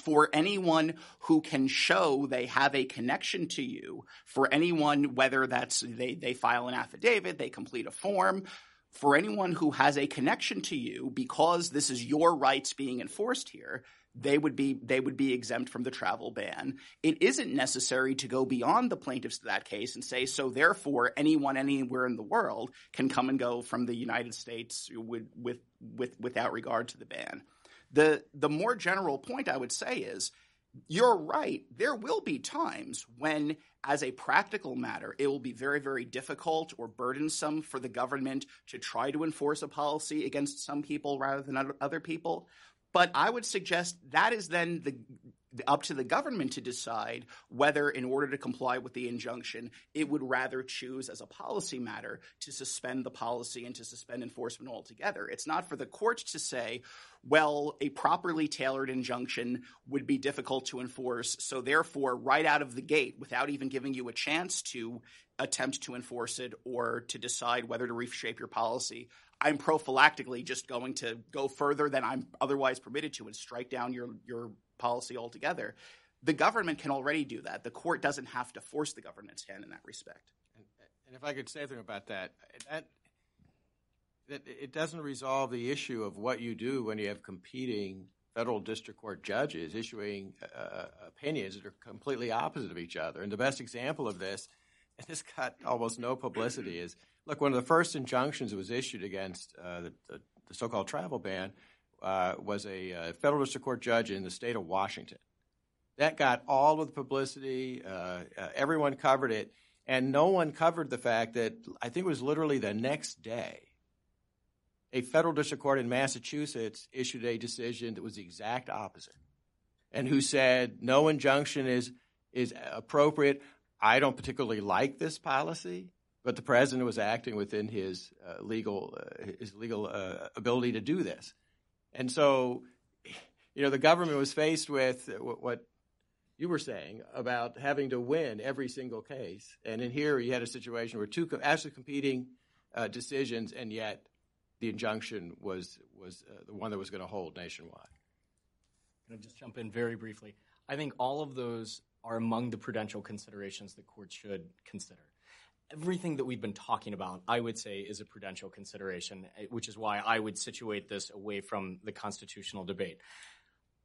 for anyone who can show they have a connection to you, for anyone, whether that's they, they file an affidavit, they complete a form, for anyone who has a connection to you because this is your rights being enforced here, they would be they would be exempt from the travel ban. It isn't necessary to go beyond the plaintiffs to that case and say so therefore anyone anywhere in the world can come and go from the United States with with, with without regard to the ban. The the more general point I would say is you're right. There will be times when, as a practical matter, it will be very, very difficult or burdensome for the government to try to enforce a policy against some people rather than other people. But I would suggest that is then the up to the government to decide whether, in order to comply with the injunction, it would rather choose as a policy matter to suspend the policy and to suspend enforcement altogether. It's not for the court to say, well, a properly tailored injunction would be difficult to enforce. So, therefore, right out of the gate, without even giving you a chance to attempt to enforce it or to decide whether to reshape your policy, I'm prophylactically just going to go further than I'm otherwise permitted to and strike down your, your policy altogether. The government can already do that. The court doesn't have to force the government's hand in that respect. And, and if I could say something about that, that, that, it doesn't resolve the issue of what you do when you have competing federal district court judges issuing uh, opinions that are completely opposite of each other. And the best example of this, and this got almost no publicity, is look, one of the first injunctions that was issued against uh, the, the, the, so-called travel ban uh, was a uh, federal district court judge in the state of Washington. That got all of the publicity. Uh, uh, everyone covered it, and no one covered the fact that I think it was literally the next day, a federal district court in Massachusetts issued a decision that was the exact opposite, and who said no injunction is is appropriate. I don't particularly like this policy but the president was acting within his uh, legal uh, his legal uh, ability to do this, and so you know the government was faced with what you were saying about having to win every single case, and in here you had a situation where two actually competing uh, decisions, and yet the injunction was was uh, the one that was going to hold nationwide. Can I just jump in very briefly? I think all of those are among the prudential considerations the court should consider everything that we've been talking about, I would say, is a prudential consideration, which is why I would situate this away from the constitutional debate.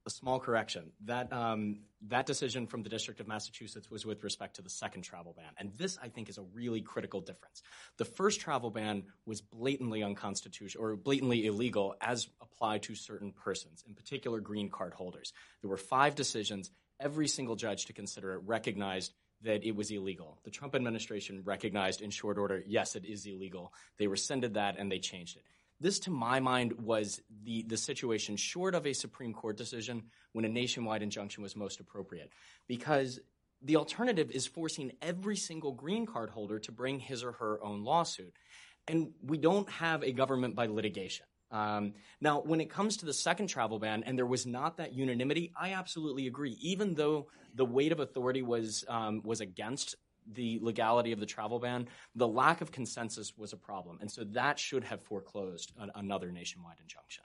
A small correction. That um, that decision from the District of Massachusetts was with respect to the second travel ban, and this I think is a really critical difference. The first travel ban was blatantly unconstitutional or blatantly illegal as applied to certain persons, in particular green card holders. There were five decisions. Every single judge to consider it recognized that it was illegal. The Trump administration recognized in short order, yes, it is illegal. They rescinded that and they changed it. This, to my mind, was the, the situation short of a Supreme Court decision when a nationwide injunction was most appropriate. Because the alternative is forcing every single green card holder to bring his or her own lawsuit. And we don't have a government by litigation. Um, now, when it comes to the second travel ban, and there was not that unanimity, I absolutely agree. Even though the weight of authority was um, was against the legality of the travel ban, the lack of consensus was a problem, and so that should have foreclosed an, another nationwide injunction.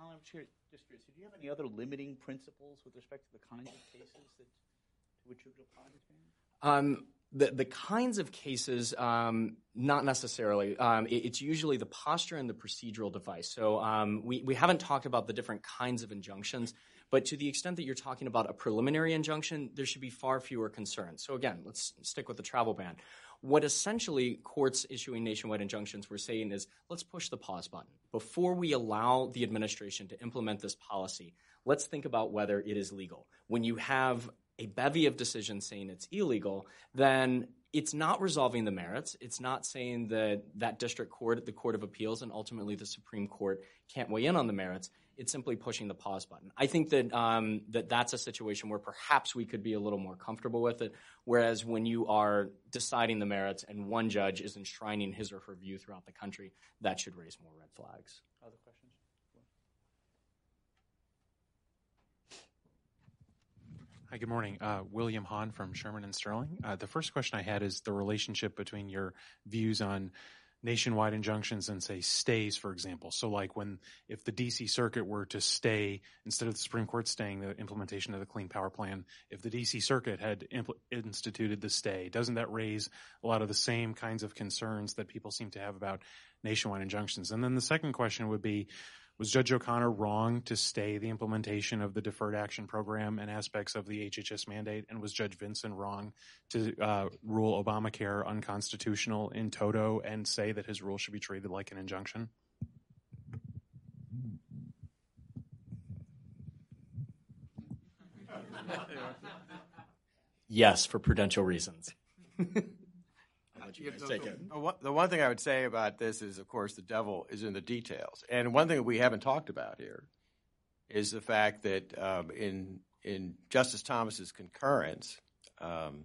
Alan, I'm curious, just curious, do you have any other limiting principles with respect to the kinds of cases that to which you would apply this ban? Um, the, the kinds of cases, um, not necessarily. Um, it, it's usually the posture and the procedural device. So um, we, we haven't talked about the different kinds of injunctions, but to the extent that you're talking about a preliminary injunction, there should be far fewer concerns. So again, let's stick with the travel ban. What essentially courts issuing nationwide injunctions were saying is let's push the pause button. Before we allow the administration to implement this policy, let's think about whether it is legal. When you have a bevy of decisions saying it's illegal, then it's not resolving the merits. It's not saying that that district court, the Court of Appeals, and ultimately the Supreme Court can't weigh in on the merits. it's simply pushing the pause button. I think that um, that that's a situation where perhaps we could be a little more comfortable with it. Whereas when you are deciding the merits and one judge is enshrining his or her view throughout the country, that should raise more red flags. Other questions? Hi, good morning. Uh, William Hahn from Shearman and Sterling. Uh, the first question I had is the relationship between your views on nationwide injunctions and say stays, for example. So like when, if the DC circuit were to stay, instead of the Supreme Court staying the implementation of the Clean Power Plan, if the DC circuit had impl- instituted the stay, doesn't that raise a lot of the same kinds of concerns that people seem to have about nationwide injunctions? And then the second question would be, was Judge O'Connor wrong to stay the implementation of the deferred action program and aspects of the HHS mandate? And was Judge Vinson wrong to uh, rule Obamacare unconstitutional in toto and say that his rule should be treated like an injunction? Yes, for prudential reasons. You know, the, the, one, the one thing I would say about this is, of course, the devil is in the details. And one thing that we haven't talked about here is the fact that um, in in Justice Thomas's concurrence um,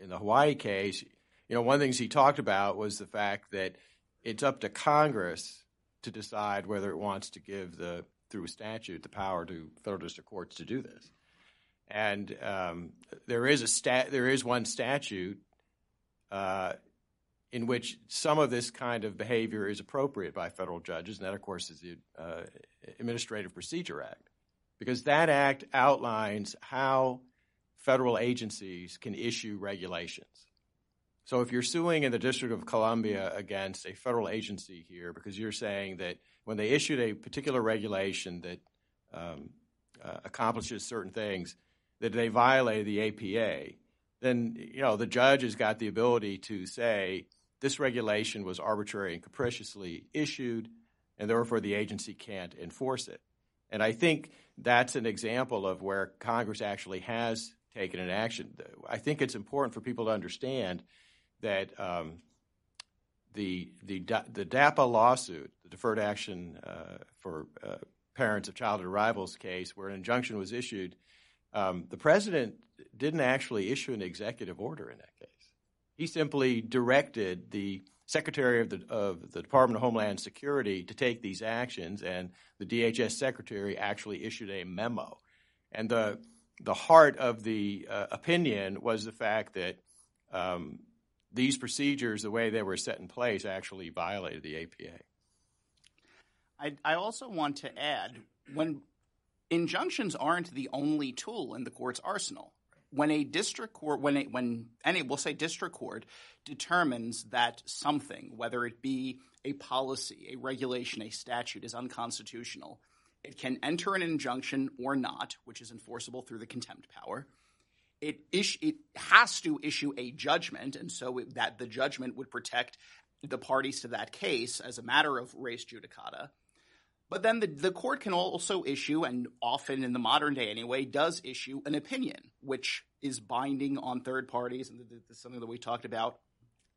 in the Hawaii case, you know, one of the things he talked about was the fact that it's up to Congress to decide whether it wants to give the through a statute the power to federal district courts to do this. And um, there is a stat, there is one statute uh, in which some of this kind of behavior is appropriate by federal judges, and that, of course, is the uh, Administrative Procedure Act, because that act outlines how federal agencies can issue regulations. So if you're suing in the District of Columbia against a federal agency here because you're saying that when they issued a particular regulation that um, uh, accomplishes certain things, that they violated the APA, then you know the judge has got the ability to say this regulation was arbitrary and capriciously issued, and therefore the agency can't enforce it. And I think that's an example of where Congress actually has taken an action. I think it's important for people to understand that um, the, the, the DAPA lawsuit, the Deferred Action uh, for uh, Parents of Childhood Arrivals case, where an injunction was issued, um, the president didn't actually issue an executive order in that case. He simply directed the Secretary of the, of the Department of Homeland Security to take these actions, and the DHS Secretary actually issued a memo. And the, the heart of the uh, opinion was the fact that um, these procedures, the way they were set in place, actually violated the APA. I, I also want to add when injunctions aren't the only tool in the court's arsenal when a district court, when a, when any, we'll say district court determines that something, whether it be a policy, a regulation, a statute, is unconstitutional, it can enter an injunction or not, which is enforceable through the contempt power. It, it has to issue a judgment, and so it, that the judgment would protect the parties to that case as a matter of res judicata. But then the, the court can also issue, and often in the modern day anyway, does issue an opinion, which is binding on third parties, and this is something that we talked about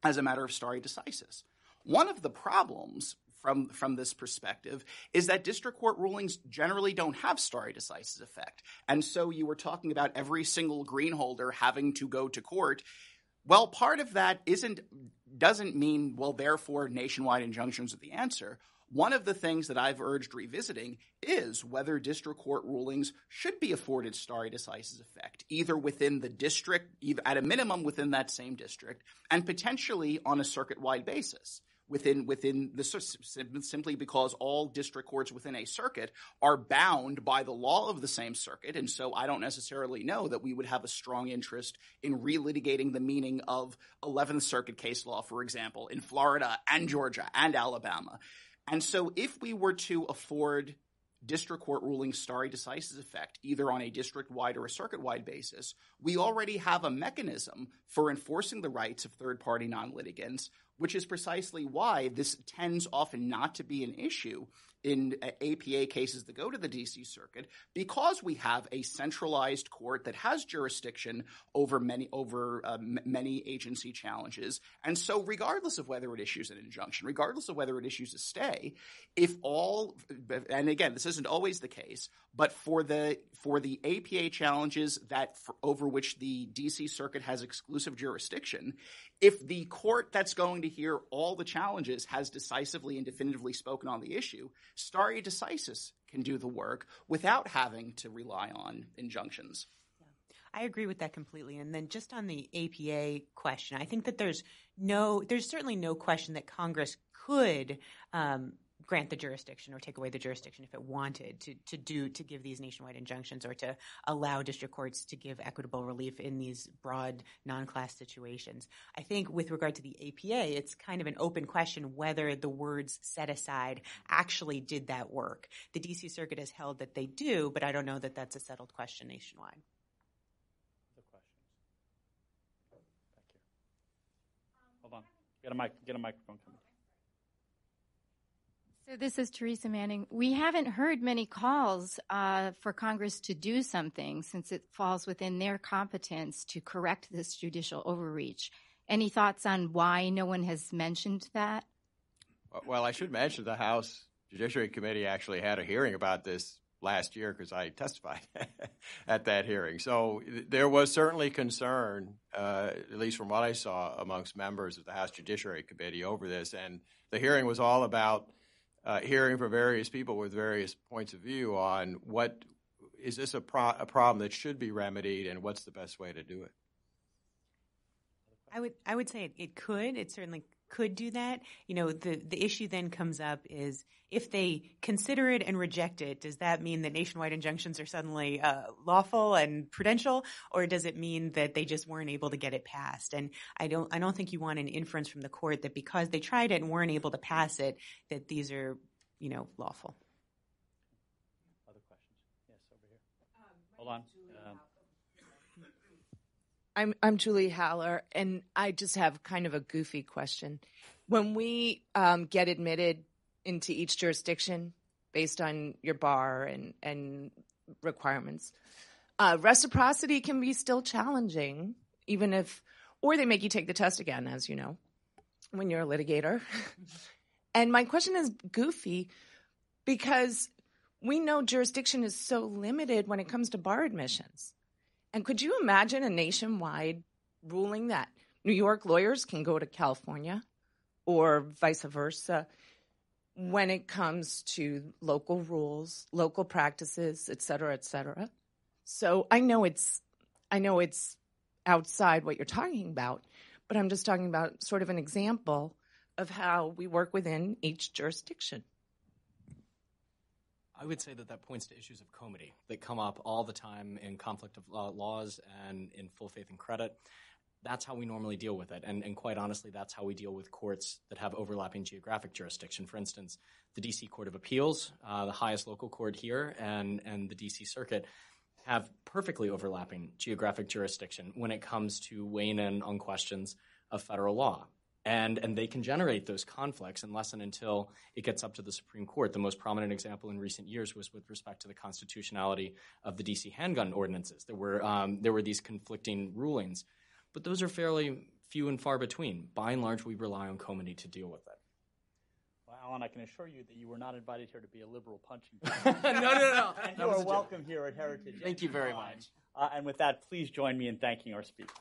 as a matter of stare decisis. One of the problems from, from this perspective is that district court rulings generally don't have stare decisis effect. And so you were talking about every single green holder having to go to court. Well, part of that isn't doesn't mean, well, therefore nationwide injunctions are the answer. One of the things that I've urged revisiting is whether district court rulings should be afforded stare decisis effect, either within the district, at a minimum within that same district, and potentially on a circuit-wide basis. Within within the simply because all district courts within a circuit are bound by the law of the same circuit and so I don't necessarily know that we would have a strong interest in relitigating the meaning of 11th circuit case law for example in Florida and Georgia and Alabama and so if we were to afford district court rulings stare decisis effect, either on a district-wide or a circuit-wide basis, we already have a mechanism for enforcing the rights of third-party non-litigants, which is precisely why this tends often not to be an issue in APA cases that go to the DC circuit because we have a centralized court that has jurisdiction over many over uh, m- many agency challenges. And so regardless of whether it issues an injunction regardless of whether it issues a stay if all and again this is isn't always the case, but for the for the APA challenges that for, over which the DC Circuit has exclusive jurisdiction, if the court that's going to hear all the challenges has decisively and definitively spoken on the issue, stare decisis can do the work without having to rely on injunctions. I agree with that completely. And then just on the APA question, I think that there's no, there's certainly no question that Congress could um, grant the jurisdiction or take away the jurisdiction if it wanted to, to do to give these nationwide injunctions or to allow district courts to give equitable relief in these broad non-class situations. I think with regard to the APA, it's kind of an open question whether the words set aside actually did that work. The DC Circuit has held that they do, but I don't know that that's a settled question nationwide. Hold on. Get a mic. Get a microphone coming. So this is Teresa Manning. We haven't heard many calls uh, for Congress to do something since it falls within their competence to correct this judicial overreach. Any thoughts on why no one has mentioned that? Well, I should mention the House Judiciary Committee actually had a hearing about this last year because I testified at that hearing. So there was certainly concern, uh, at least from what I saw, amongst members of the House Judiciary Committee over this. And the hearing was all about uh, hearing from various people with various points of view on what is this a, pro- a problem that should be remedied and what's the best way to do it. I would I would say it, it could. It certainly could do that. You know, the the issue then comes up is if they consider it and reject it, does that mean that nationwide injunctions are suddenly uh, lawful and prudential, or does it mean that they just weren't able to get it passed? And I don't I don't think you want an inference from the court that because they tried it and weren't able to pass it, that these are you know lawful. Other questions? Yes, over here. Hold on. I'm I'm Julie Haller, and I just have kind of a goofy question. When we um, get admitted into each jurisdiction based on your bar and and requirements, uh, reciprocity can be still challenging, even if, or they make you take the test again, as you know, when you're a litigator. and my question is goofy because we know jurisdiction is so limited when it comes to bar admissions. And could you imagine a nationwide ruling that New York lawyers can go to California or vice versa when it comes to local rules, local practices, et cetera, et cetera? So I know it's I know it's outside what you're talking about, but I'm just talking about sort of an example of how we work within each jurisdiction. I would say that that points to issues of comity that come up all the time in conflict of uh, laws and in full faith and credit. That's how we normally deal with it. And, and quite honestly, that's how we deal with courts that have overlapping geographic jurisdiction. For instance, the DC Court of Appeals, uh, the highest local court here, and, and the DC Circuit have perfectly overlapping geographic jurisdiction when it comes to weighing in on questions of federal law and and they can generate those conflicts unless and until it gets up to the Supreme Court. The most prominent example in recent years was with respect to the constitutionality of the DC handgun ordinances. There were um, there were these conflicting rulings, but those are fairly few and far between. By and large, we rely on comity to deal with it. well, Alan, I can assure you that you were not invited here to be a liberal punching bag. no, no, no. and you are welcome here at Heritage. Thank you very much. Uh, and with that, please join me in thanking our speakers.